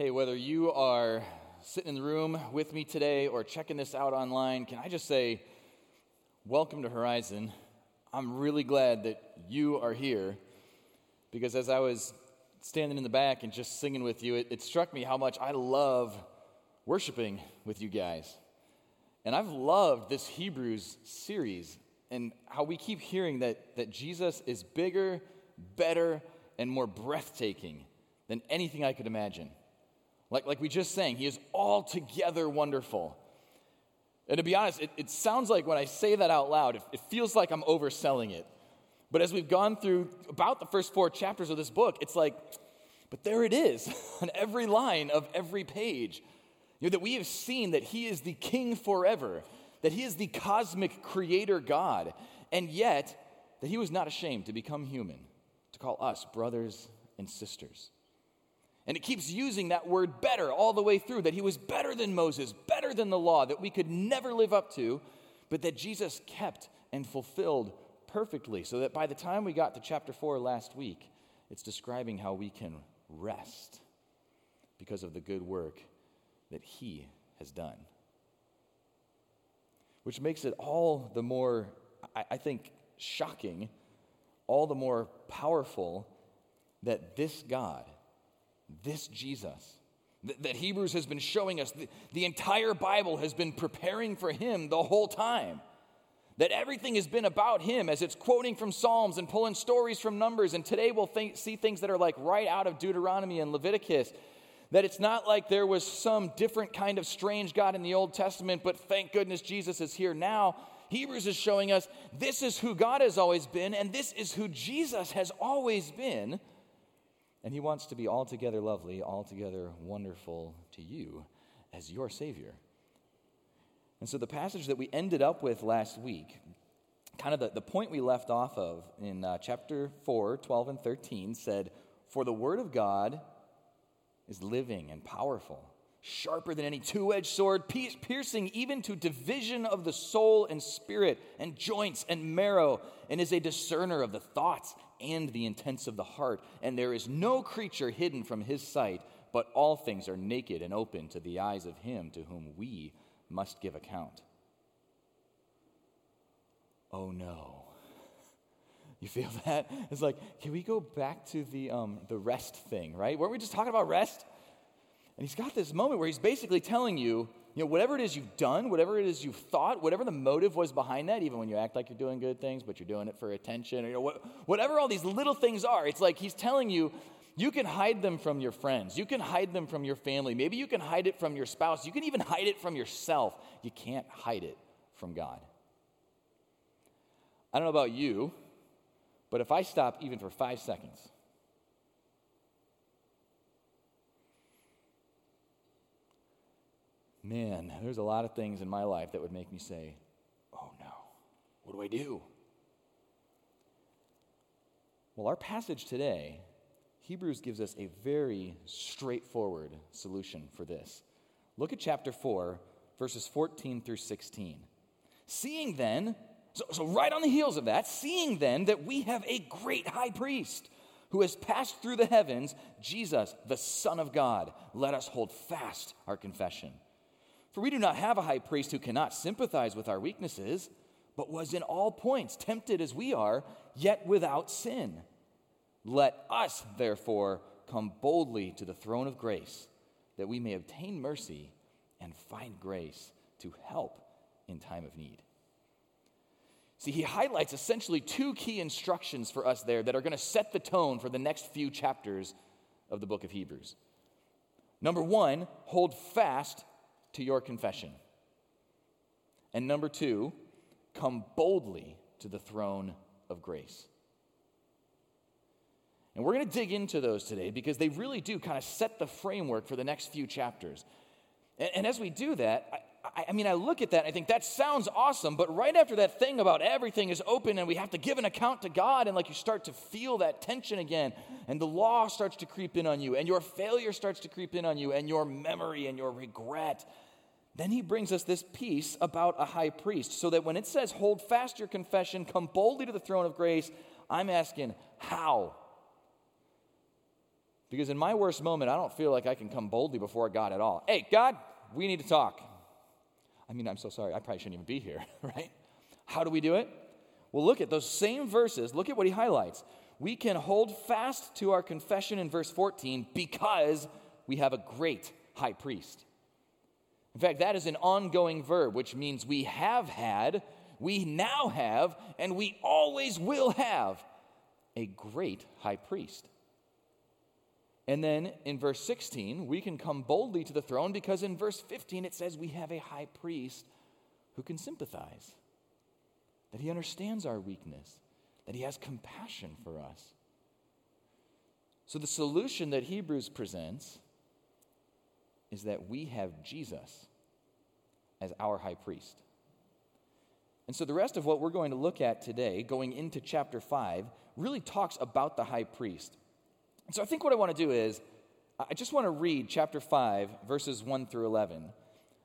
Hey, whether you are sitting in the room with me today or checking this out online, can I just say, welcome to Horizon. I'm really glad that you are here because as I was standing in the back and just singing with you, it, it struck me how much I love worshiping with you guys. And I've loved this Hebrews series and how we keep hearing that, that Jesus is bigger, better, and more breathtaking than anything I could imagine. Like, like we just sang, he is altogether wonderful. And to be honest, it, it sounds like when I say that out loud, it, it feels like I'm overselling it. But as we've gone through about the first four chapters of this book, it's like, but there it is on every line of every page. You know, that we have seen that he is the king forever, that he is the cosmic creator God, and yet that he was not ashamed to become human, to call us brothers and sisters. And it keeps using that word better all the way through that he was better than Moses, better than the law, that we could never live up to, but that Jesus kept and fulfilled perfectly. So that by the time we got to chapter 4 last week, it's describing how we can rest because of the good work that he has done. Which makes it all the more, I, think, shocking, all the more powerful that this God, this Jesus, that Hebrews has been showing us, the entire Bible has been preparing for him the whole time. That everything has been about him as it's quoting from Psalms and pulling stories from Numbers. And today we'll think, see things that are like right out of Deuteronomy and Leviticus. That it's not like there was some different kind of strange God in the Old Testament, but thank goodness Jesus is here now. Hebrews is showing us this is who God has always been, and this is who Jesus has always been. And he wants to be altogether lovely, altogether wonderful to you as your Savior. And so the passage that we ended up with last week, kind of the, the point we left off of in uh, chapter 4, 12 and 13, said, For the word of God is living and powerful, sharper than any two edged sword, piercing even to division of the soul and spirit, and joints and marrow, and is a discerner of the thoughts and the intents of the heart. And there is no creature hidden from his sight, but all things are naked and open to the eyes of him to whom we must give account. Oh no. You feel that? It's like, can we go back to the, um, the rest thing, right? Weren't we just talking about rest? And he's got this moment where he's basically telling you, you know, whatever it is you've done, whatever it is you've thought, whatever the motive was behind that, even when you act like you're doing good things, but you're doing it for attention, or you know, what, whatever all these little things are, it's like he's telling you, you can hide them from your friends. You can hide them from your family. Maybe you can hide it from your spouse. You can even hide it from yourself. You can't hide it from God. I don't know about you, but if I stop even for five seconds, man, there's a lot of things in my life that would make me say, oh no, what do I do? Well, our passage today, Hebrews gives us a very straightforward solution for this. Look at chapter 4, verses 14 through 16. Seeing then, so, so right on the heels of that, seeing then that we have a great high priest who has passed through the heavens, Jesus, the Son of God, let us hold fast our confession. For we do not have a high priest who cannot sympathize with our weaknesses, but was in all points tempted as we are, yet without sin. Let us, therefore, come boldly to the throne of grace, that we may obtain mercy and find grace to help in time of need. See, he highlights essentially two key instructions for us there that are going to set the tone for the next few chapters of the book of Hebrews. Number one, hold fast to your confession. And number two, come boldly to the throne of grace. And we're going to dig into those today because they really do kind of set the framework for the next few chapters. And, and as we do that, I, I, mean, I look at that and I think that sounds awesome, but right after that thing about everything is open and we have to give an account to God, and like you start to feel that tension again, and the law starts to creep in on you, and your failure starts to creep in on you, and your memory and your regret then he brings us this piece about a high priest. So that when it says, hold fast your confession, come boldly to the throne of grace, I'm asking, how? Because in my worst moment, I don't feel like I can come boldly before God at all. Hey, God, we need to talk. I mean, I'm so sorry. I probably shouldn't even be here, right? How do we do it? Well, look at those same verses. Look at what he highlights. We can hold fast to our confession in verse 14 because we have a great high priest. In fact, that is an ongoing verb, which means we have had, we now have, and we always will have a great high priest. And then in verse 16, we can come boldly to the throne because in verse 15 it says we have a high priest who can sympathize, that he understands our weakness, that he has compassion for us. So the solution that Hebrews presents is that we have Jesus as our high priest. And so the rest of what we're going to look at today, going into chapter 5, really talks about the high priest. So I think what I want to do is, I just want to read chapter 5, verses 1 through 11.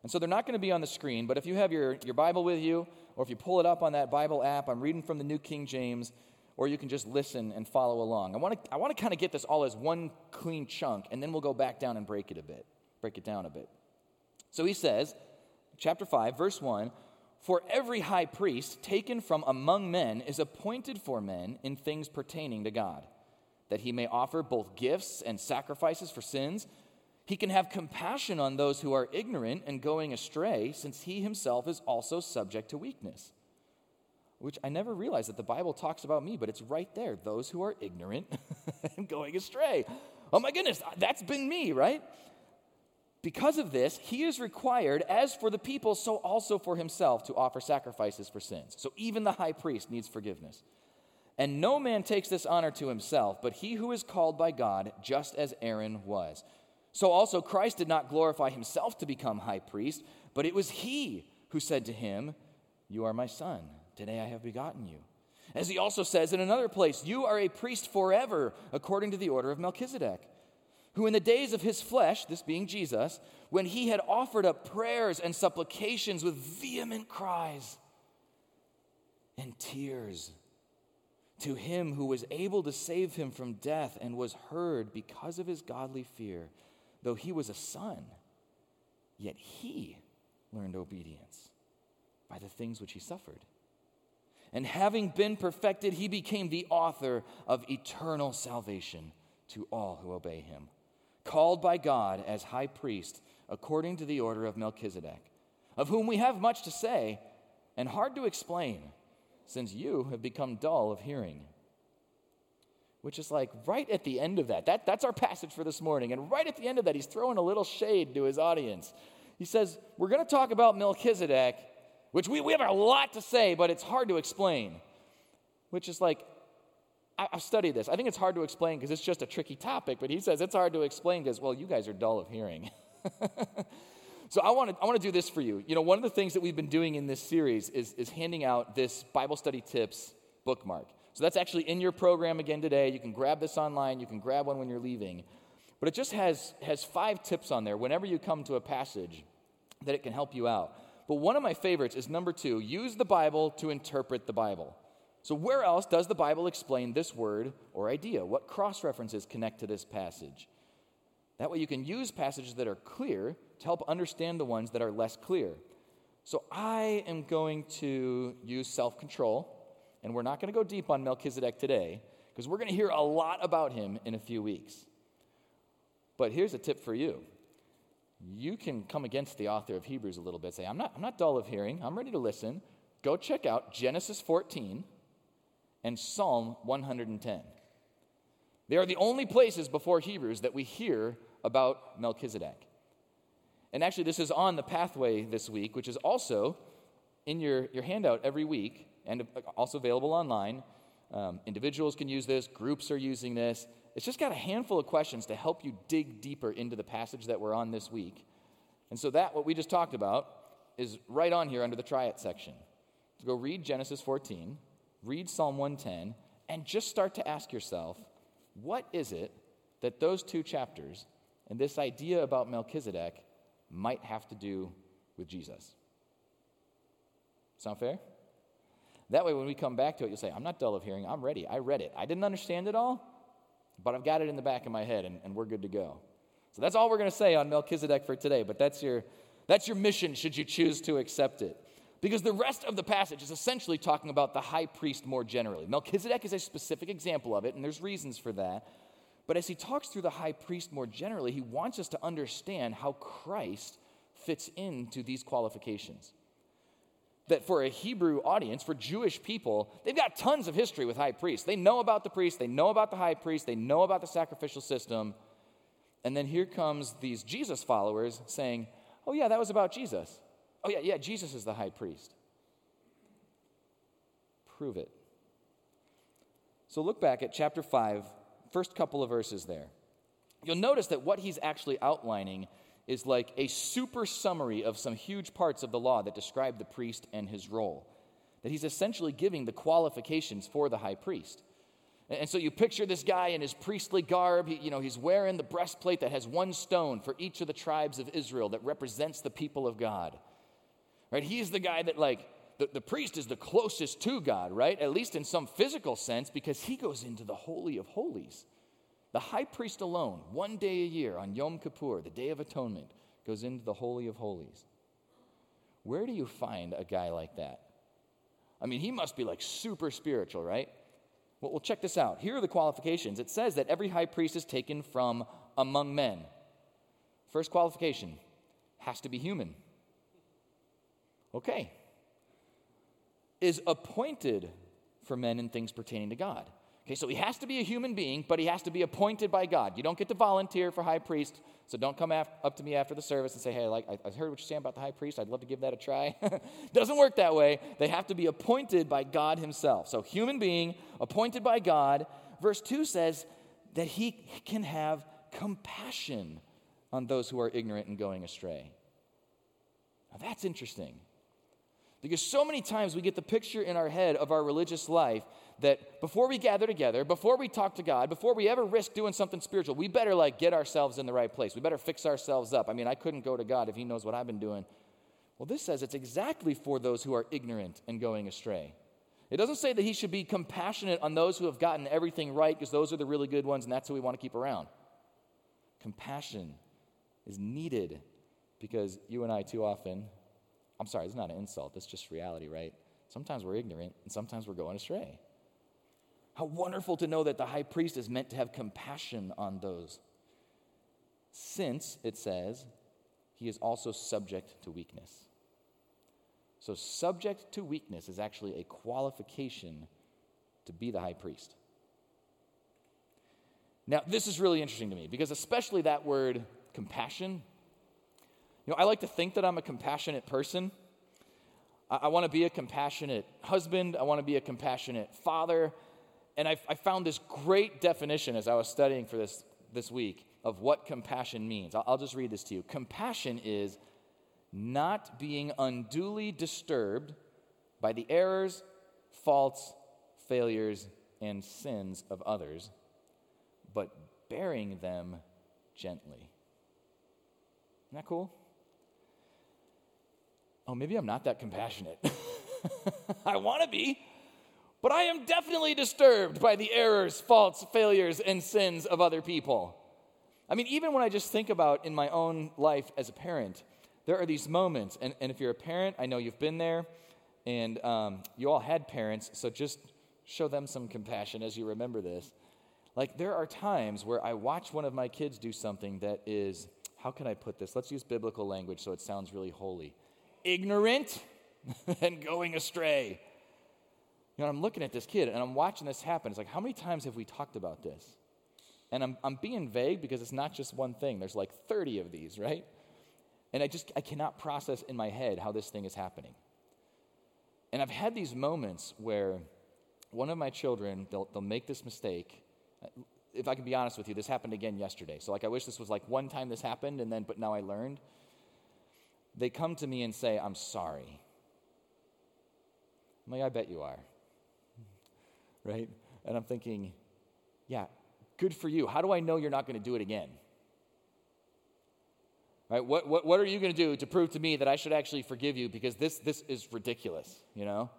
And so they're not going to be on the screen, but if you have your, your Bible with you, or if you pull it up on that Bible app, I'm reading from the New King James, or you can just listen and follow along. I want to, I want to kind of get this all as one clean chunk, and then we'll go back down and break it a bit, break it down a bit. So he says, chapter 5, verse 1 For every high priest taken from among men is appointed for men in things pertaining to God, that he may offer both gifts and sacrifices for sins. He can have compassion on those who are ignorant and going astray, since he himself is also subject to weakness. Which I never realized that the Bible talks about me, but it's right there those who are ignorant and going astray. Oh my goodness, that's been me, right? Because of this, he is required, as for the people, so also for himself, to offer sacrifices for sins. So even the high priest needs forgiveness. And no man takes this honor to himself, but he who is called by God, just as Aaron was. So also Christ did not glorify himself to become high priest, but it was he who said to him, You are my son, today I have begotten you. As he also says in another place, You are a priest forever, according to the order of Melchizedek who in the days of his flesh, this being Jesus, when he had offered up prayers and supplications with vehement cries and tears to him who was able to save him from death and was heard because of his godly fear, though he was a son, yet he learned obedience by the things which he suffered. And having been perfected, he became the author of eternal salvation to all who obey him called by God as high priest according to the order of Melchizedek, of whom we have much to say and hard to explain, since you have become dull of hearing. Which is like right at the end of that. that. That's our passage for this morning. And right at the end of that, he's throwing a little shade to his audience. He says, We're going to talk about Melchizedek, which we, we have a lot to say, but it's hard to explain. Which is like, I, have studied this. I think it's hard to explain because it's just a tricky topic, but he says it's hard to explain because, well, you guys are dull of hearing. so I want to I want to do this for you. You know, one of the things that we've been doing in this series is, is handing out this Bible study tips bookmark. So that's actually in your program again today. You can grab this online, you can grab one when you're leaving. But it just has, has five tips on there whenever you come to a passage that it can help you out. But one of my favorites is number two use the Bible to interpret the Bible. So, where else does the Bible explain this word or idea? What cross references connect to this passage? That way, you can use passages that are clear to help understand the ones that are less clear. So, I am going to use self control, and we're not going to go deep on Melchizedek today because we're going to hear a lot about him in a few weeks. But here's a tip for you you can come against the author of Hebrews a little bit, say, I'm not, I'm not dull of hearing, I'm ready to listen. Go check out Genesis 14 and Psalm 110. They are the only places before Hebrews that we hear about Melchizedek. And actually, this is on the pathway this week, which is also in your, your handout every week and also available online. Um, individuals can use this, groups are using this. It's just got a handful of questions to help you dig deeper into the passage that we're on this week. And so, that, what we just talked about, is right on here under the try it section. So go read Genesis 14, read Psalm 110, and just start to ask yourself what is it that those two chapters and this idea about Melchizedek might have to do with Jesus? Sound fair? That way, when we come back to it, you'll say, I'm not dull of hearing. I'm ready. I read it. I didn't understand it all. but I've got it in the back of my head and, and we're good to go. So that's all we're going to say on Melchizedek for today, but that's your, that's your mission should you choose to accept it. Because the rest of the passage is essentially talking about the high priest more generally. Melchizedek is a specific example of it, and there's reasons for that. But as he talks through the high priest more generally, he wants us to understand how Christ fits into these qualifications. That for a Hebrew audience, for Jewish people, they've got tons of history with high priests. They know about the priest, they know about the high priest, they know about the sacrificial system. And then here comes these Jesus followers saying, Oh, yeah, that was about Jesus. Oh, yeah, yeah, Jesus is the high priest. Prove it. So look back at chapter 5, first couple of verses there. You'll notice that what he's actually outlining is like a super summary of some huge parts of the law that describe the priest and his role. That he's essentially giving the qualifications for the high priest. And so you picture this guy in his priestly garb. He, you know, he's wearing the breastplate that has one stone for each of the tribes of Israel that represents the people of God. Right? He's the guy that, like, the, the priest is the closest to God, right? At least in some physical sense, because he goes into the Holy of Holies. The high priest alone, one day a year on Yom Kippur, the Day of Atonement, goes into the Holy of Holies. Where do you find a guy like that? I mean, he must be like super spiritual, right? Well, well, check this out. Here are the qualifications. It says that every high priest is taken from among men. First qualification has to be human. Okay. Is appointed for men in things pertaining to God. Okay, so he has to be a human being, but he has to be appointed by God. You don't get to volunteer for high priest, so don't come af- up to me after the service and say, hey, like, I, I heard what you're saying about the high priest. I'd love to give that a try. Doesn't work that way. They have to be appointed by God himself. So, human being, appointed by God. Verse 2 says that he can have compassion on those who are ignorant and going astray. Now, that's interesting. Because so many times we get the picture in our head of our religious life that before we gather together, before we talk to God, before we ever risk doing something spiritual, we better like get ourselves in the right place. We better fix ourselves up. I mean, I couldn't go to God if He knows what I've been doing. Well, this says it's exactly for those who are ignorant and going astray. It doesn't say that He should be compassionate on those who have gotten everything right because those are the really good ones and that's who we want to keep around. Compassion is needed because you and I too often, I'm sorry, it's not an insult, it's just reality, right? Sometimes we're ignorant and sometimes we're going astray. How wonderful to know that the high priest is meant to have compassion on those. Since, it says, he is also subject to weakness. So, subject to weakness is actually a qualification to be the high priest. Now, this is really interesting to me because, especially that word compassion, you know, I like to think that I'm a compassionate person. I, I want to be a compassionate husband. I want to be a compassionate father and I, I, found this great definition as I was studying for this this week of what compassion means. I'll, I'll just read this to you. Compassion is not being unduly disturbed by the errors, faults, failures, and sins of others, but bearing them gently. Isn't that cool? Oh, maybe I'm not that compassionate. I want to be. But I am definitely disturbed by the errors, faults, failures, and sins of other people. I mean, even when I just think about in my own life as a parent, there are these moments, and, and if you're a parent, I know you've been there, and um, you all had parents, so just show them some compassion as you remember this. Like, there are times where I watch one of my kids do something that is, how can I put this? Let's use biblical language so it sounds really holy. Ignorant and going astray. You know, I'm looking at this kid and I'm watching this happen. It's like, how many times have we talked about this? And I'm, I'm being vague because it's not just one thing. There's like 30 of these, right? And I just, I cannot process in my head how this thing is happening. And I've had these moments where one of my children, they'll, they'll make this mistake. If I can be honest with you, this happened again yesterday. So, like, I wish this was like one time this happened and then, but now I learned. They come to me and say, I'm sorry. I'm like, I bet you are right? And I'm thinking, yeah, good for you. How do I know you're not going to do it again? Right? What, what, what are you going to do to prove to me that I should actually forgive you because this, this is ridiculous, you know?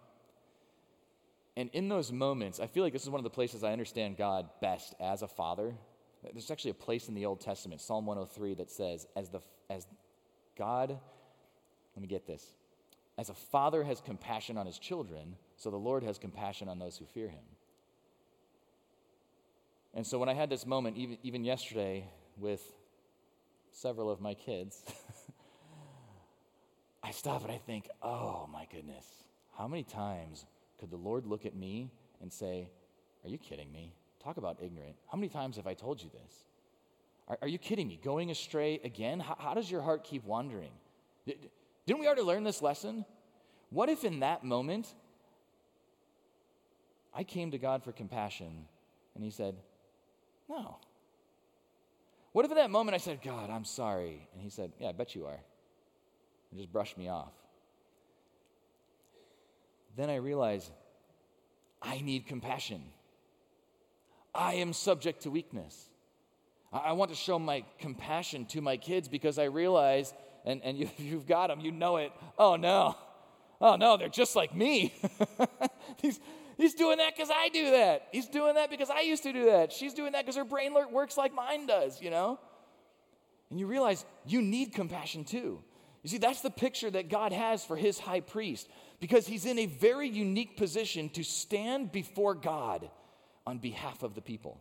and in those moments, I feel like this is one of the places I understand God best as a father. There's actually a place in the Old Testament, Psalm 103, that says, as, the, as God, let me get this, as a father has compassion on his children, so the Lord has compassion on those who fear him. And so when I had this moment, even, even yesterday, with several of my kids, I stop and I think, oh my goodness, how many times could the Lord look at me and say, Are you kidding me? Talk about ignorant. How many times have I told you this? Are, are you kidding me? Going astray again? How, how does your heart keep wandering? Didn't we already learn this lesson? What if in that moment I came to God for compassion and He said, No. What if in that moment I said, God, I'm sorry? And He said, Yeah, I bet you are. And just brushed me off. Then I realize I need compassion. I am subject to weakness. I want to show my compassion to my kids because I realize, and, and you, you've got them, you know it. Oh no, oh no, they're just like me. he's, he's doing that because I do that. He's doing that because I used to do that. She's doing that because her brain works like mine does, you know? And you realize you need compassion too. You see, that's the picture that God has for his high priest because he's in a very unique position to stand before God on behalf of the people.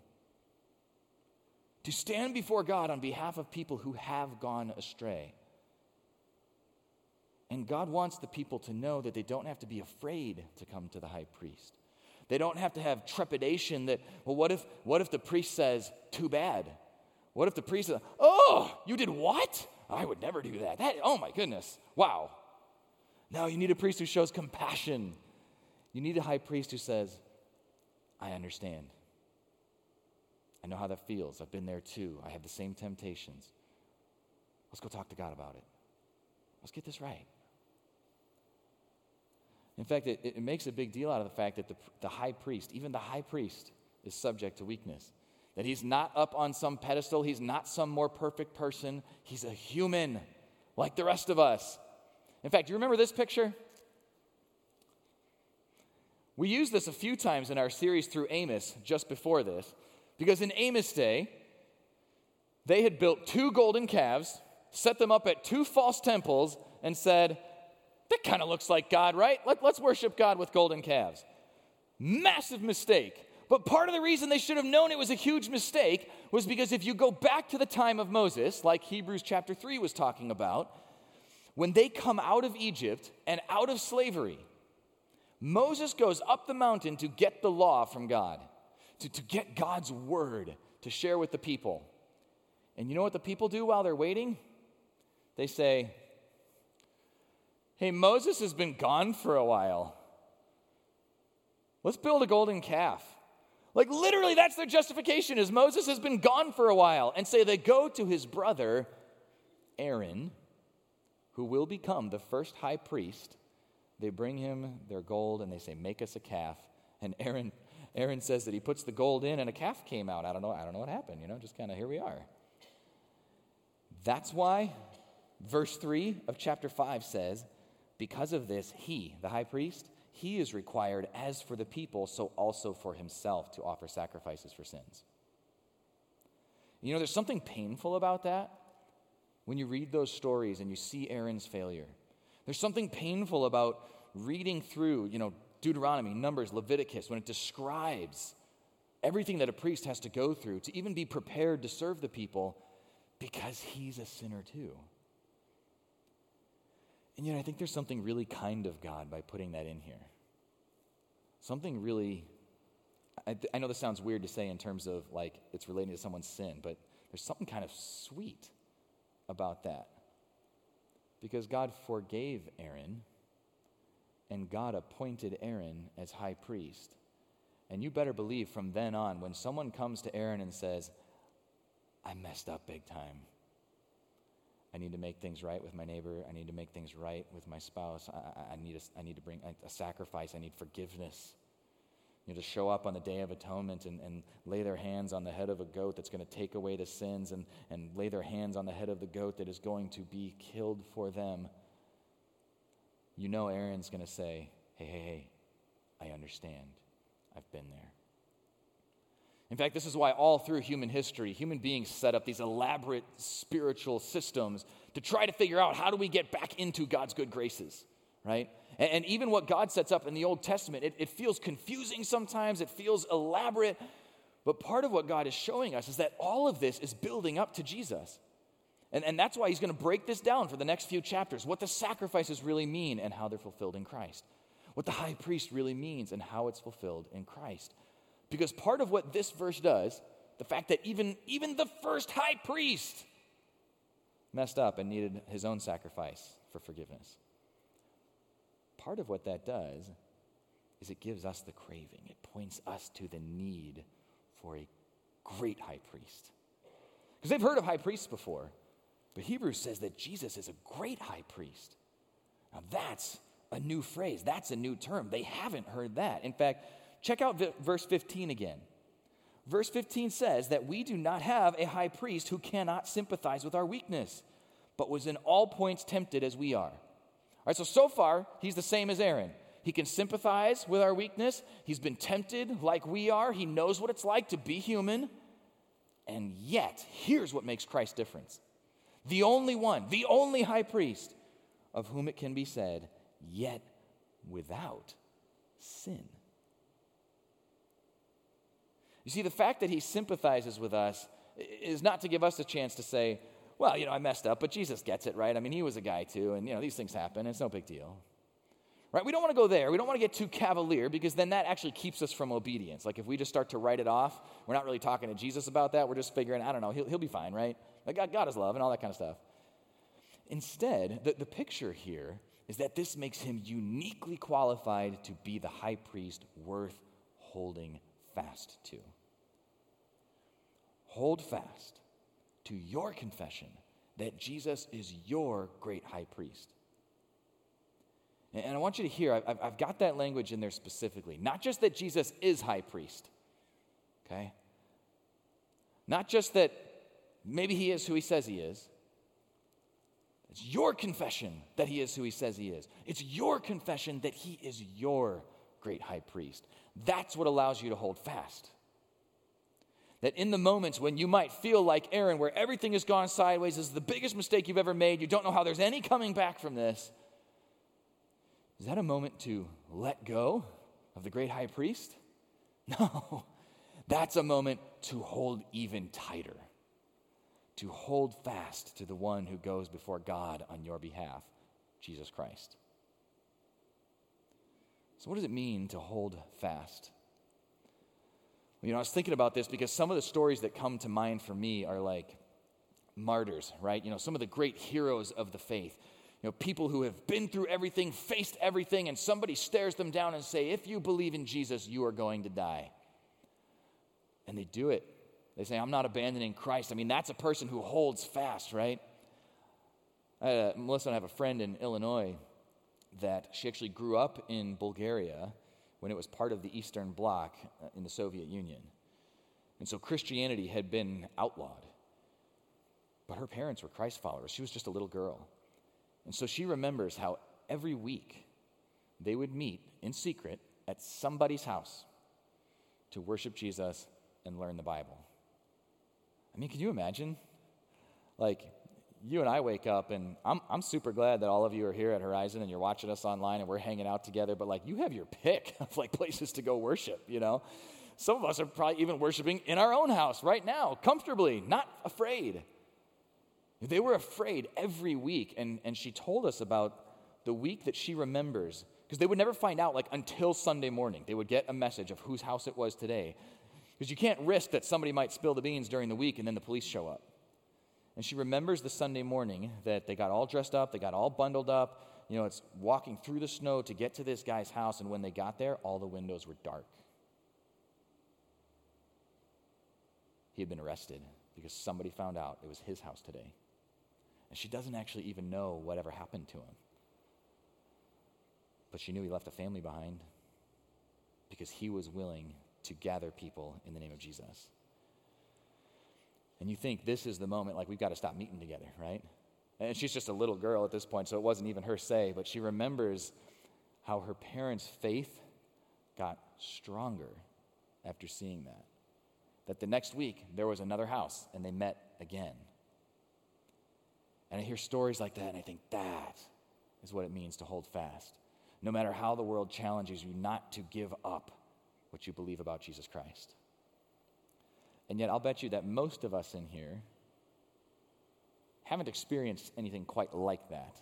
To stand before God on behalf of people who have gone astray. And God wants the people to know that they don't have to be afraid to come to the high priest. They don't have to have trepidation that, well, what if, what if the priest says, too bad? What if the priest says, oh, you did what? I would never do that. that oh my goodness. Wow. No, you need a priest who shows compassion. You need a high priest who says, I understand. I know how that feels. I've been there too. I have the same temptations. Let's go talk to God about it. Let's get this right. In fact, it, it makes a big deal out of the fact that the, the high priest, even the high priest, is subject to weakness. That he's not up on some pedestal, he's not some more perfect person, he's a human like the rest of us. In fact, do you remember this picture? We used this a few times in our series through Amos just before this, because in Amos' day, they had built two golden calves, set them up at two false temples, and said, That kind of looks like God, right? Let, us worship God with golden calves. Massive mistake. But part of the reason they should have known it was a huge mistake was because if you go back to the time of Moses, like Hebrews chapter 3 was talking about, when they come out of Egypt and out of slavery, Moses goes up the mountain to get the law from God, to, to get God's word to share with the people. And you know what the people do while they're waiting? They say, Hey, Moses has been gone for a while. Let's build a golden calf. Like literally, that's their justification is Moses has been gone for a while. And say they go to his brother, Aaron, who will become the first high priest, they bring him their gold and they say, Make us a calf. And Aaron, Aaron says that he puts the gold in and a calf came out. I don't know, I don't know what happened, you know, just kind of here we are. That's why verse 3 of chapter 5 says, Because of this, he, the high priest, he is required, as for the people, so also for himself, to offer sacrifices for sins. You know, there's something painful about that when you read those stories and you see Aaron's failure. There's something painful about reading through, you know, Deuteronomy, Numbers, Leviticus, when it describes everything that a priest has to go through to even be prepared to serve the people because he's a sinner too. And yet, I think there's something really kind of God by putting that in here. Something really, I, I know this sounds weird to say in terms of like it's relating to someone's sin, but there's something kind of sweet about that. Because God forgave Aaron and God appointed Aaron as high priest. And you better believe from then on, when someone comes to Aaron and says, I messed up big time. I need to make things right with my neighbor. I need to make things right with my spouse. I, I need, a, I need to bring a, a sacrifice. I need forgiveness you know, to show up on the Day of Atonement and, and lay their hands on the head of a goat that's going to take away the sins and, and lay their hands on the head of the goat that is going to be killed for them, you know Aaron's going to say, hey, hey, hey, I understand. I've been there. In fact, this is why all through human history, human beings set up these elaborate spiritual systems to try to figure out how do we get back into God's good graces, right? And, and even what God sets up in the Old Testament, it, it feels confusing sometimes, it feels elaborate, but part of what God is showing us is that all of this is building up to Jesus. And, and that's why he's going to break this down for the next few chapters what the sacrifices really mean and how they're fulfilled in Christ, what the high priest really means and how it's fulfilled in Christ. Because part of what this verse does, the fact that even, even the first high priest messed up and needed his own sacrifice for forgiveness, part of what that does is it gives us the craving. It points us to the need for a great high priest. Because they've heard of high priests before. But Hebrews says that Jesus is a great high priest. Now that's a new phrase, that's a new term. They haven't heard that. In fact, check out verse 15 again. Verse 15 says that we do not have a high priest who cannot sympathize with our weakness, but was in all points tempted as we are. All right, so so far, he's the same as Aaron. He can sympathize with our weakness. He's been tempted like we are. He knows what it's like to be human. And yet, here's what makes Christ different the only one, the only high priest of whom it can be said, yet without sin. You see, the fact that he sympathizes with us is not to give us a chance to say, well, you know, I messed up, but Jesus gets it, right? I mean, he was a guy too, and, you know, these things happen. It's no big deal. Right? We don't want to go there. We don't want to get too cavalier because then that actually keeps us from obedience. Like if we just start to write it off, we're not really talking to Jesus about that. We're just figuring, I don't know, he'll, he'll be fine, right? Like God, God is love and all that kind of stuff. Instead, the, the picture here is that this makes him uniquely qualified to be the high priest worth holding fast to. Hold fast to your confession that Jesus is your great high priest. And I want you to hear, I've, got that language in there specifically. Not just that Jesus is high priest, okay? Not just that Maybe he is who he says he is. It's your confession that he is who he says he is. It's your confession that he is your great high priest. That's what allows you to hold fast. That in the moments when you might feel like Aaron, where everything has gone sideways, is the biggest mistake you've ever made, you don't know how there's any coming back from this, is that a moment to let go of the great high priest? No, that's a moment to hold even tighter to hold fast to the one who goes before God on your behalf, Jesus Christ. So, what does it mean to hold fast? You know, I was thinking about this because some of the stories that come to mind for me are like martyrs, right? You know, some of the great heroes of the faith. You know, people who have been through everything, faced everything, and somebody stares them down and say, "If you believe in Jesus, you are going to die." And they do it they say, I'm not abandoning Christ. I mean, that's a person who holds fast, right? Uh, Melissa and I have a friend in Illinois that she actually grew up in Bulgaria when it was part of the Eastern Bloc uh, in the Soviet Union. And so Christianity had been outlawed. But her parents were Christ followers. She was just a little girl. And so she remembers how every week they would meet in secret at somebody's house to worship Jesus and learn the Bible. I mean, can you imagine? Like, you and I wake up, and I'm, I'm super glad that all of you are here at Horizon and you're watching us online and we're hanging out together, but like, you have your pick of like places to go worship, you know? Some of us are probably even worshiping in our own house right now, comfortably, not afraid. They were afraid every week, and, and she told us about the week that she remembers because they would never find out like until Sunday morning. They would get a message of whose house it was today. Because you can't risk that somebody might spill the beans during the week and then the police show up. And she remembers the Sunday morning that they got all dressed up, they got all bundled up. You know, it's walking through the snow to get to this guy's house, and when they got there, all the windows were dark. He had been arrested because somebody found out it was his house today. And she doesn't actually even know whatever happened to him. But she knew he left a family behind because he was willing to gather people in the name of Jesus. And you think this is the moment, like, we've got to stop meeting together, right? And she's just a little girl at this point, so it wasn't even her say, but she remembers how her parents' faith got stronger after seeing that. That the next week there was another house and they met again. And I hear stories like that and I think that is what it means to hold fast. No matter how the world challenges you not to give up what you believe about Jesus Christ. And yet, I'll bet you that most of us in here haven't experienced anything quite like that.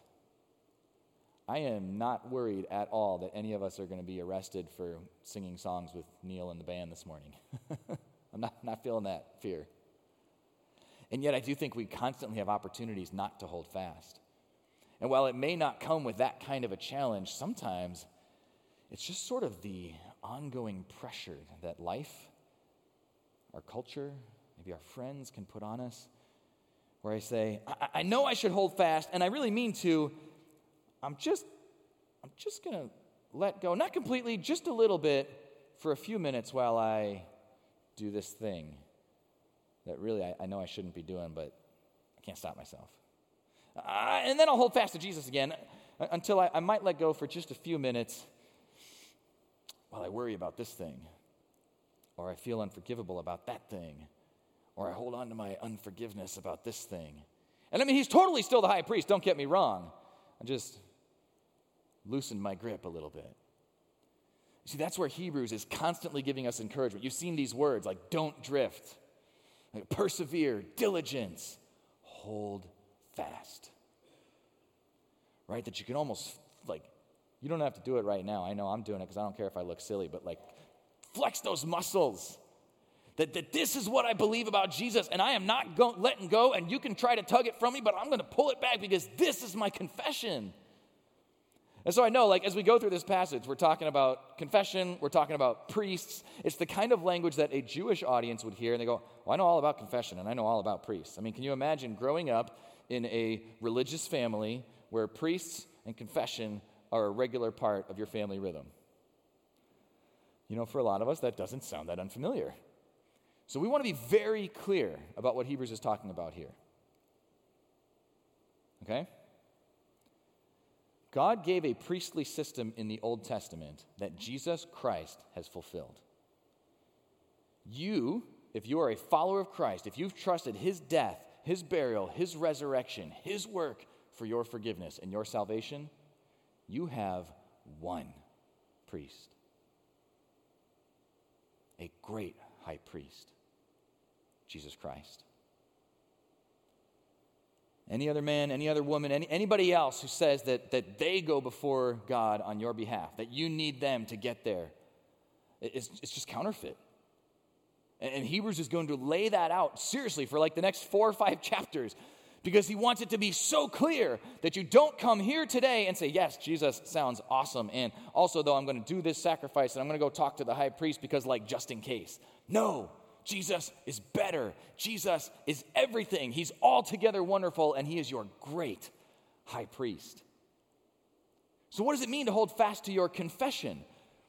I am not worried at all that any of us are going to be arrested for singing songs with Neil and the band this morning. I'm not, not feeling that fear. And yet, I do think we constantly have opportunities not to hold fast. And while it may not come with that kind of a challenge, sometimes it's just sort of the ongoing pressure that life, our culture, maybe our friends can put on us, where I say, I, I know I should hold fast, and I really mean to, I'm just, I'm just going to let go, not completely, just a little bit for a few minutes while I do this thing that really I, I know I shouldn't be doing, but I can't stop myself. Uh, and then I'll hold fast to Jesus again uh, until I, I might let go for just a few minutes while I worry about this thing, or I feel unforgivable about that thing, or I hold on to my unforgiveness about this thing. And I mean, he's totally still the high priest, don't get me wrong. I just loosened my grip a little bit. See, that's where Hebrews is constantly giving us encouragement. You've seen these words like don't drift, like persevere, diligence, hold fast. Right? That you can almost, like, you don't have to do it right now. I know I'm doing it because I don't care if I look silly, but like, flex those muscles. That, that this is what I believe about Jesus, and I am not go, letting go, and you can try to tug it from me, but I'm to pull it back because this is my confession. And so I know, like, as we go through this passage, we're talking about confession, we're talking about priests. It's the kind of language that a Jewish audience would hear, and they go, Well, I know all about confession, and I know all about priests. I mean, can you imagine growing up in a religious family where priests and confession are a regular part of your family rhythm. You know, for a lot of us, that doesn't sound that unfamiliar. So we want to be very clear about what Hebrews is talking about here. Okay? God gave a priestly system in the Old Testament that Jesus Christ has fulfilled. You, if you are a follower of Christ, if you've trusted his death his burial, his resurrection, his work for your forgiveness and your salvation, you have one priest. A great high priest, Jesus Christ. Any other man, any other woman, any, anybody else who says that, that they go before God on your behalf, that you need them to get there, it's, it's just counterfeit. And Hebrews is going to lay that out seriously for like the next four or five chapters because he wants it to be so clear that you don't come here today and say, Yes, Jesus sounds awesome. And also, though, I'm going to do this sacrifice and I'm going to go talk to the high priest because, like, just in case. No, Jesus is better. Jesus is everything. He's altogether wonderful and he is your great high priest. So, what does it mean to hold fast to your confession?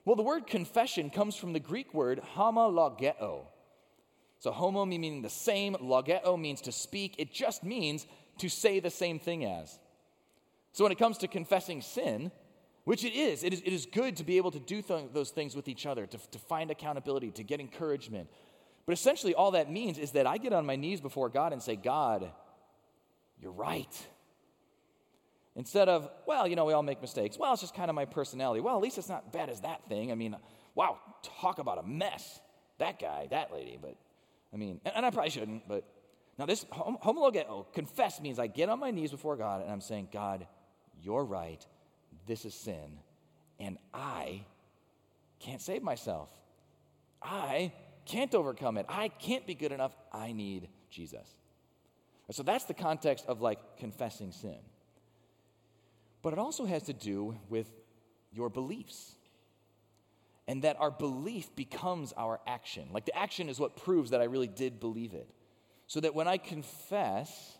Well, the word confession comes from the Greek word homologeo. So homo meaning the same, logeo means to speak. It just means to say the same thing as. So when it comes to confessing sin, which it is, it is, it is good to be able to do th- those things with each other, to, to find accountability, to get encouragement. But essentially, all that means is that I get on my knees before God and say, God, you're right. Instead of, well, you know, we all make mistakes. Well, it's just kind of my personality. Well, at least it's not bad as that thing. I mean, wow, talk about a mess. That guy, that lady, but I mean, and I probably shouldn't, but now this homologeo, confess means I get on my knees before God and I'm saying, God, you're right. This is sin. And I can't save myself. I can't overcome it. I can't be good enough. I need Jesus. So that's the context of like confessing sin. But it also has to do with your beliefs and that our belief becomes our action. Like the action is what proves that I really did believe it. So that when I confess,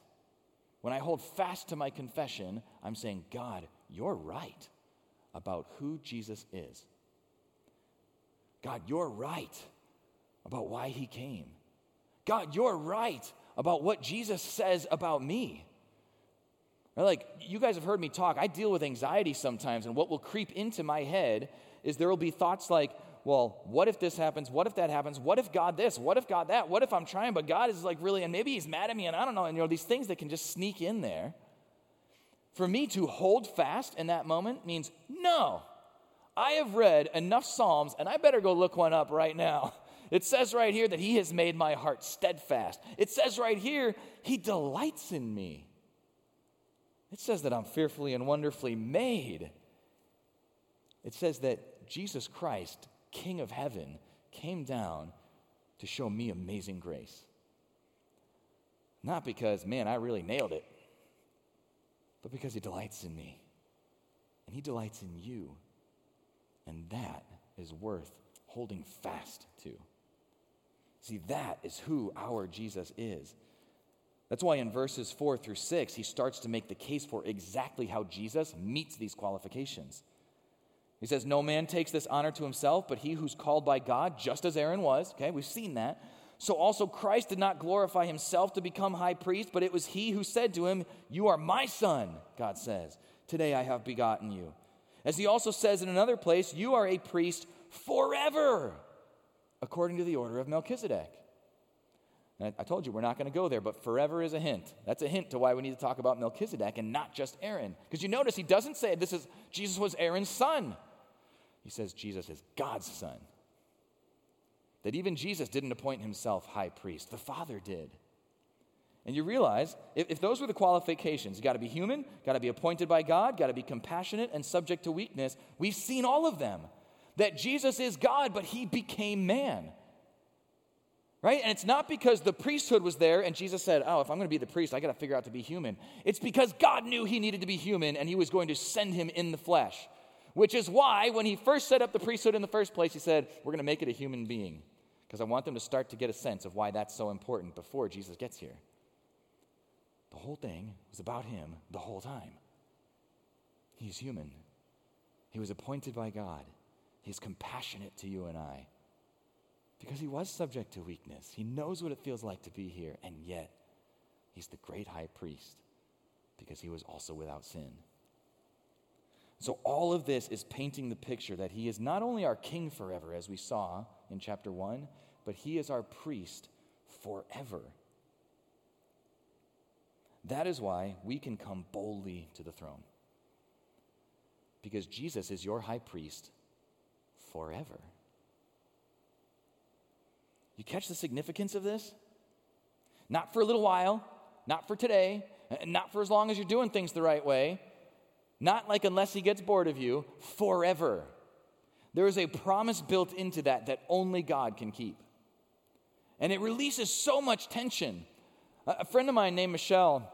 when I hold fast to my confession, I'm saying, God, you're right about who Jesus is. God, you're right about why he came. God, you're right about what Jesus says about me. Like, you guys have heard me talk. I deal with anxiety sometimes, and what will creep into my head is there will be thoughts like, well, what if this happens? What if that happens? What if God this? What if God that? What if I'm trying, but God is like really, and maybe He's mad at me, and I don't know. And you know, these things that can just sneak in there. For me to hold fast in that moment means no. I have read enough Psalms, and I better go look one up right now. It says right here that He has made my heart steadfast. It says right here, He delights in me. It says that I'm fearfully and wonderfully made. It says that Jesus Christ King of heaven, came down to show me amazing grace. Not because, man, I really nailed it, but because he delights in me. And he delights in you. And that is worth holding fast to. See, that is who our Jesus is. That's why in verses 4 through 6, he starts to make the case for exactly how Jesus meets these qualifications. He says, No man takes this honor to himself, but he who's called by God, just as Aaron was. Okay, we've seen that. So also Christ did not glorify himself to become high priest, but it was he who said to him, You are my son, God says. Today I have begotten you. As he also says in another place, You are a priest forever, according to the order of Melchizedek. And I told you we're not going to go there, but forever is a hint. That's a hint to why we need to talk about Melchizedek and not just Aaron. Because you notice he doesn't say this is Jesus was Aaron's son. He says Jesus is God's son. That even Jesus didn't appoint himself high priest, the Father did. And you realize if, if those were the qualifications, you got to be human, got to be appointed by God, got to be compassionate and subject to weakness. We've seen all of them. That Jesus is God, but he became man. Right? And it's not because the priesthood was there and Jesus said, Oh, if I'm going to be the priest, I got to figure out to be human. It's because God knew he needed to be human and he was going to send him in the flesh. Which is why, when he first set up the priesthood in the first place, he said, We're going to make it a human being. Because I want them to start to get a sense of why that's so important before Jesus gets here. The whole thing was about him the whole time. He's human, he was appointed by God, he's compassionate to you and I. Because he was subject to weakness. He knows what it feels like to be here, and yet he's the great high priest because he was also without sin. So, all of this is painting the picture that he is not only our king forever, as we saw in chapter 1, but he is our priest forever. That is why we can come boldly to the throne. Because Jesus is your high priest forever. You catch the significance of this? Not for a little while, not for today, not for as long as you're doing things the right way, not like unless he gets bored of you, forever. There is a promise built into that that only God can keep. And it releases so much tension. A friend of mine named Michelle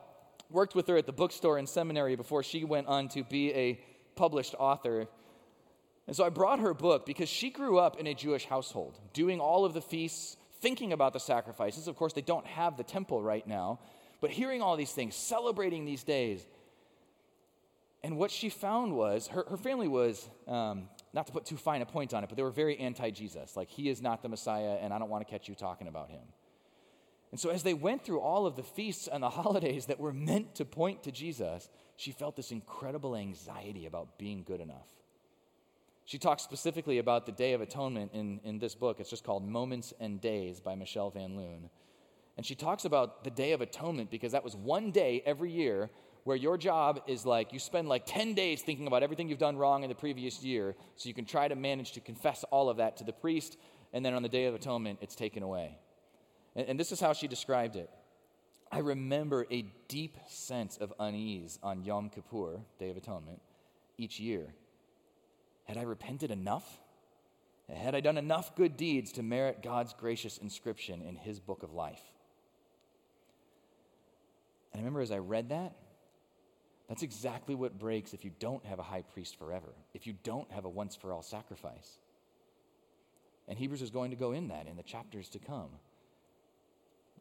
worked with her at the bookstore in seminary before she went on to be a published author. And so I brought her book because she grew up in a Jewish household, doing all of the feasts, thinking about the sacrifices. Of course, they don't have the temple right now, but hearing all these things, celebrating these days, and what she found was her, her family was, um, not to put too fine a point on it, but they were very anti Jesus. Like, he is not the Messiah, and I don't want to catch you talking about him. And so, as they went through all of the feasts and the holidays that were meant to point to Jesus, she felt this incredible anxiety about being good enough. She talks specifically about the Day of Atonement in, in this book. It's just called Moments and Days by Michelle Van Loon. And she talks about the Day of Atonement because that was one day every year where your job is like you spend like 10 days thinking about everything you've done wrong in the previous year so you can try to manage to confess all of that to the priest and then on the day of atonement it's taken away and, and this is how she described it i remember a deep sense of unease on yom kippur day of atonement each year had i repented enough had i done enough good deeds to merit god's gracious inscription in his book of life and i remember as i read that that's exactly what breaks if you don't have a high priest forever, if you don't have a once for all sacrifice. And Hebrews is going to go in that in the chapters to come.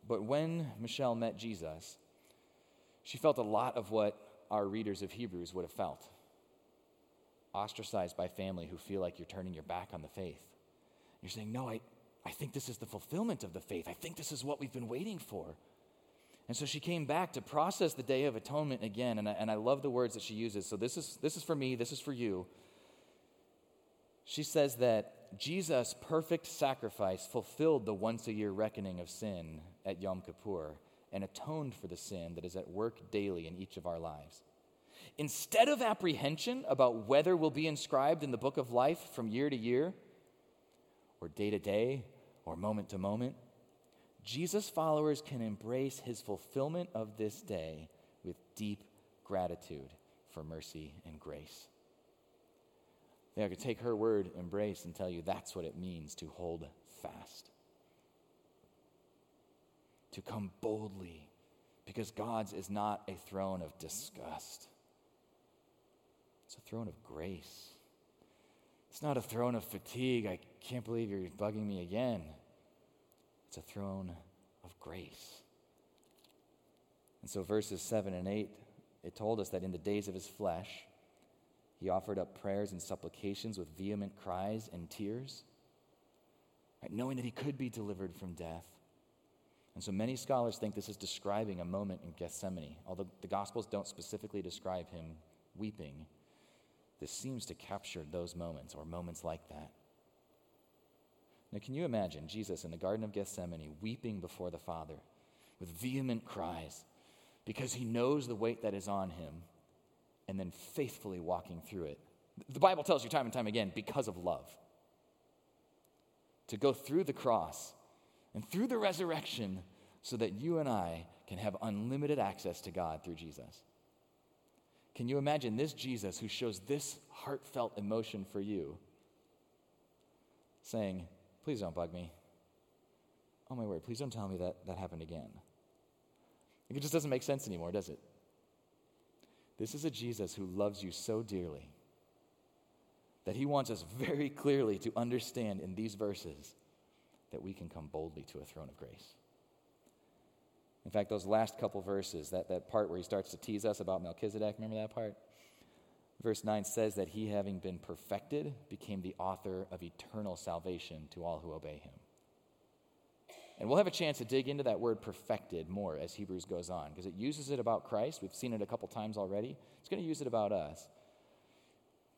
But when Michelle met Jesus, she felt a lot of what our readers of Hebrews would have felt ostracized by family who feel like you're turning your back on the faith. You're saying, No, I, I think this is the fulfillment of the faith. I think this is what we've been waiting for. And so she came back to process the Day of Atonement again. And I, and I love the words that she uses. So this is, this is for me, this is for you. She says that Jesus' perfect sacrifice fulfilled the once a year reckoning of sin at Yom Kippur and atoned for the sin that is at work daily in each of our lives. Instead of apprehension about whether we'll be inscribed in the book of life from year to year, or day to day, or moment to moment, Jesus' followers can embrace his fulfillment of this day with deep gratitude for mercy and grace. They could take her word, embrace, and tell you that's what it means to hold fast. To come boldly, because God's is not a throne of disgust, it's a throne of grace. It's not a throne of fatigue. I can't believe you're bugging me again. It's a throne of grace. And so, verses 7 and 8, it told us that in the days of his flesh, he offered up prayers and supplications with vehement cries and tears, right, knowing that he could be delivered from death. And so many scholars think this is describing a moment in Gethsemane. Although the Gospels don't specifically describe him weeping, this seems to capture those moments or moments like that. Now, can you imagine Jesus in the Garden of Gethsemane weeping before the Father with vehement cries because he knows the weight that is on him and then faithfully walking through it? The Bible tells you time and time again because of love. To go through the cross and through the resurrection so that you and I can have unlimited access to God through Jesus. Can you imagine this Jesus who shows this heartfelt emotion for you saying, Please don't bug me. Oh my word, please don't tell me that that happened again. It just doesn't make sense anymore, does it? This is a Jesus who loves you so dearly that he wants us very clearly to understand in these verses that we can come boldly to a throne of grace. In fact, those last couple verses, that, that part where he starts to tease us about Melchizedek, remember that part? Verse 9 says that he, having been perfected, became the author of eternal salvation to all who obey him. And we'll have a chance to dig into that word perfected more as Hebrews goes on, because it uses it about Christ. We've seen it a couple times already. It's going to use it about us.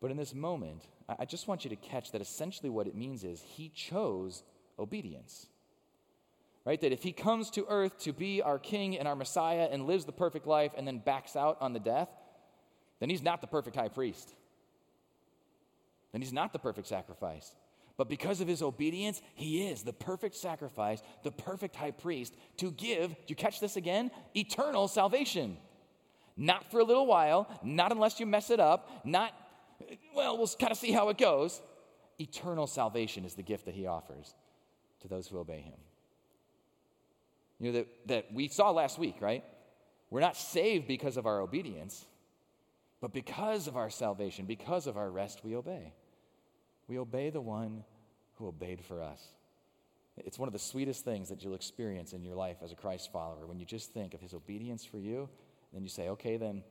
But in this moment, I just want you to catch that essentially what it means is he chose obedience. Right? That if he comes to earth to be our king and our Messiah and lives the perfect life and then backs out on the death, then he's not the perfect high priest. Then he's not the perfect sacrifice. But because of his obedience, he is the perfect sacrifice, the perfect high priest to give, do you catch this again? Eternal salvation. Not for a little while, not unless you mess it up, not, well, we'll kind of see how it goes. Eternal salvation is the gift that he offers to those who obey him. You know, that, that we saw last week, right? We're not saved because of our obedience. But because of our salvation, because of our rest, we obey. We obey the one who obeyed for us. It's one of the sweetest things that you'll experience in your life as a Christ follower when you just think of his obedience for you, and then you say, okay, then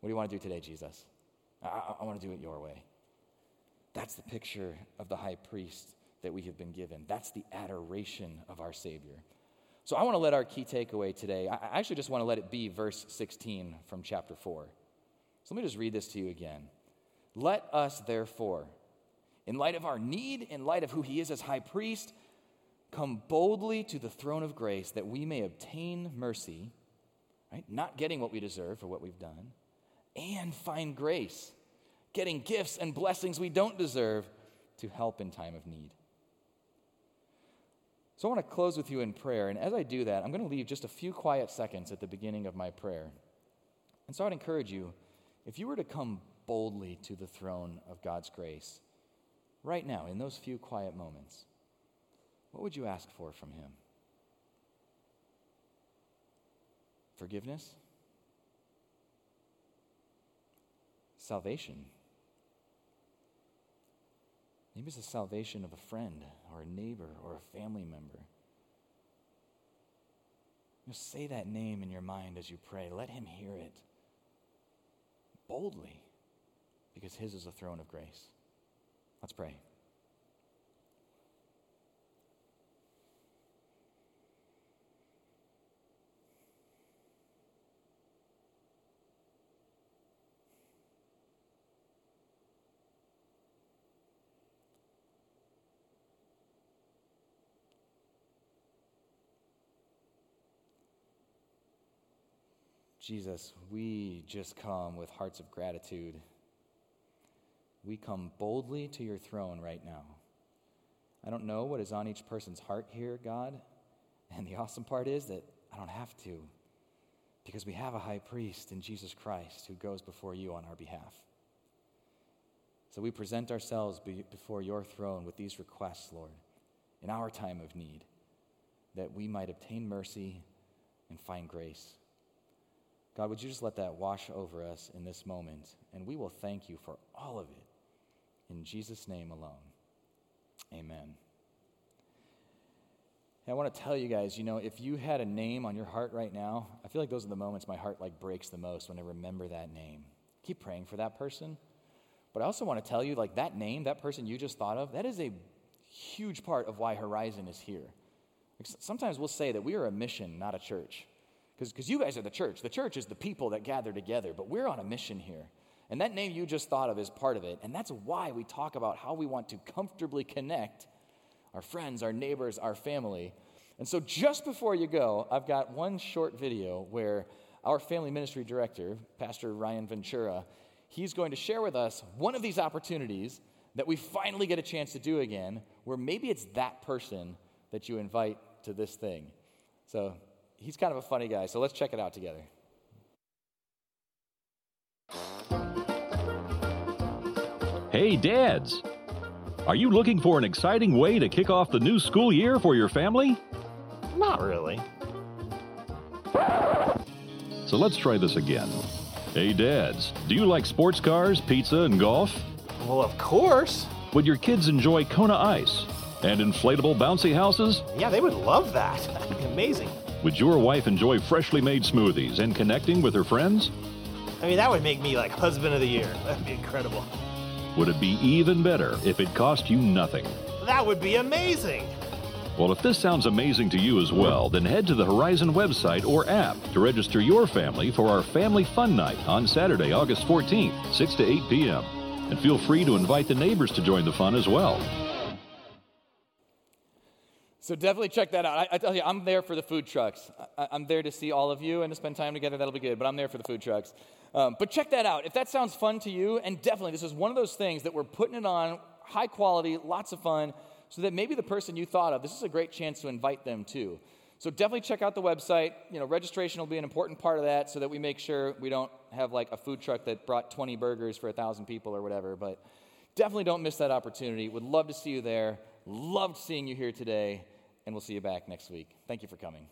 what do you want to do today, Jesus? I, I, I want to do it your way. That's the picture of the high priest that we have been given. That's the adoration of our Savior. So I want to let our key takeaway today, I actually just want to let it be verse 16 from chapter 4. So let me just read this to you again. Let us, therefore, in light of our need, in light of who he is as high priest, come boldly to the throne of grace that we may obtain mercy, right? Not getting what we deserve for what we've done, and find grace, getting gifts and blessings we don't deserve to help in time of need. So I want to close with you in prayer. And as I do that, I'm going to leave just a few quiet seconds at the beginning of my prayer. And so I'd encourage you if you were to come boldly to the throne of God's grace, right now, in those few quiet moments, what would you ask for from Him? Forgiveness? Salvation? Maybe it's the salvation of a friend or a neighbor or a family member. You say that name in your mind as you pray. Let him hear it boldly because his is a throne of grace. Let's pray. Jesus, we just come with hearts of gratitude. We come boldly to your throne right now. I don't know what is on each person's heart here, God. And the awesome part is that I don't have to because we have a high priest in Jesus Christ who goes before you on our behalf. So we present ourselves before your throne with these requests, Lord, in our time of need, that we might obtain mercy and find grace. God, would you just let that wash over us in this moment? And we will thank you for all of it. In Jesus' name alone. Amen. I want to tell you guys, you know, if you had a name on your heart right now, I feel like those are the moments my heart like breaks the most when I remember that name. Keep praying for that person. But I also want to tell you, like that name, that person you just thought of, that is a huge part of why Horizon is here. Sometimes we'll say that we are a mission, not a church. Because you guys are the church. The church is the people that gather together, but we're on a mission here. And that name you just thought of is part of it. And that's why we talk about how we want to comfortably connect our friends, our neighbors, our family. And so just before you go, I've got one short video where our family ministry director, Pastor Ryan Ventura, he's going to share with us one of these opportunities that we finally get a chance to do again, where maybe it's that person that you invite to this thing. So he's kind of a funny guy, so let's check it out together. Hey, dads! Are you looking for an exciting way to kick off the new school year for your family? Not really. So let's try this again. Hey, dads, do you like sports cars, pizza, and golf? Well, of course. Would your kids enjoy Kona Ice and inflatable bouncy houses? Yeah, they would love that. Amazing. Would your wife enjoy freshly made smoothies and connecting with her friends? I mean, that would make me like husband of the year. That'd be incredible. Would it be even better if it cost you nothing? That would be amazing. Well, if this sounds amazing to you as well, then head to the Horizon website or app to register your family for our Family Fun Night on Saturday, August 14th, 6 to 8 p.m. And feel free to invite the neighbors to join the fun as well. So definitely check that out. I, I, tell you, I'm there for the food trucks. I, am there to see all of you and to spend time together. That'll be good. But I'm there for the food trucks. Um, but check that out. If that sounds fun to you, and definitely this is one of those things that we're putting it on high quality, lots of fun so that maybe the person you thought of, this is a great chance to invite them too. So definitely check out the website. You know, registration will be an important part of that so that we make sure we don't have like a food truck that brought 20 burgers for 1,000 people or whatever. But definitely don't miss that opportunity. Would love to see you there. Loved seeing you here today, and we'll see you back next week. Thank you for coming.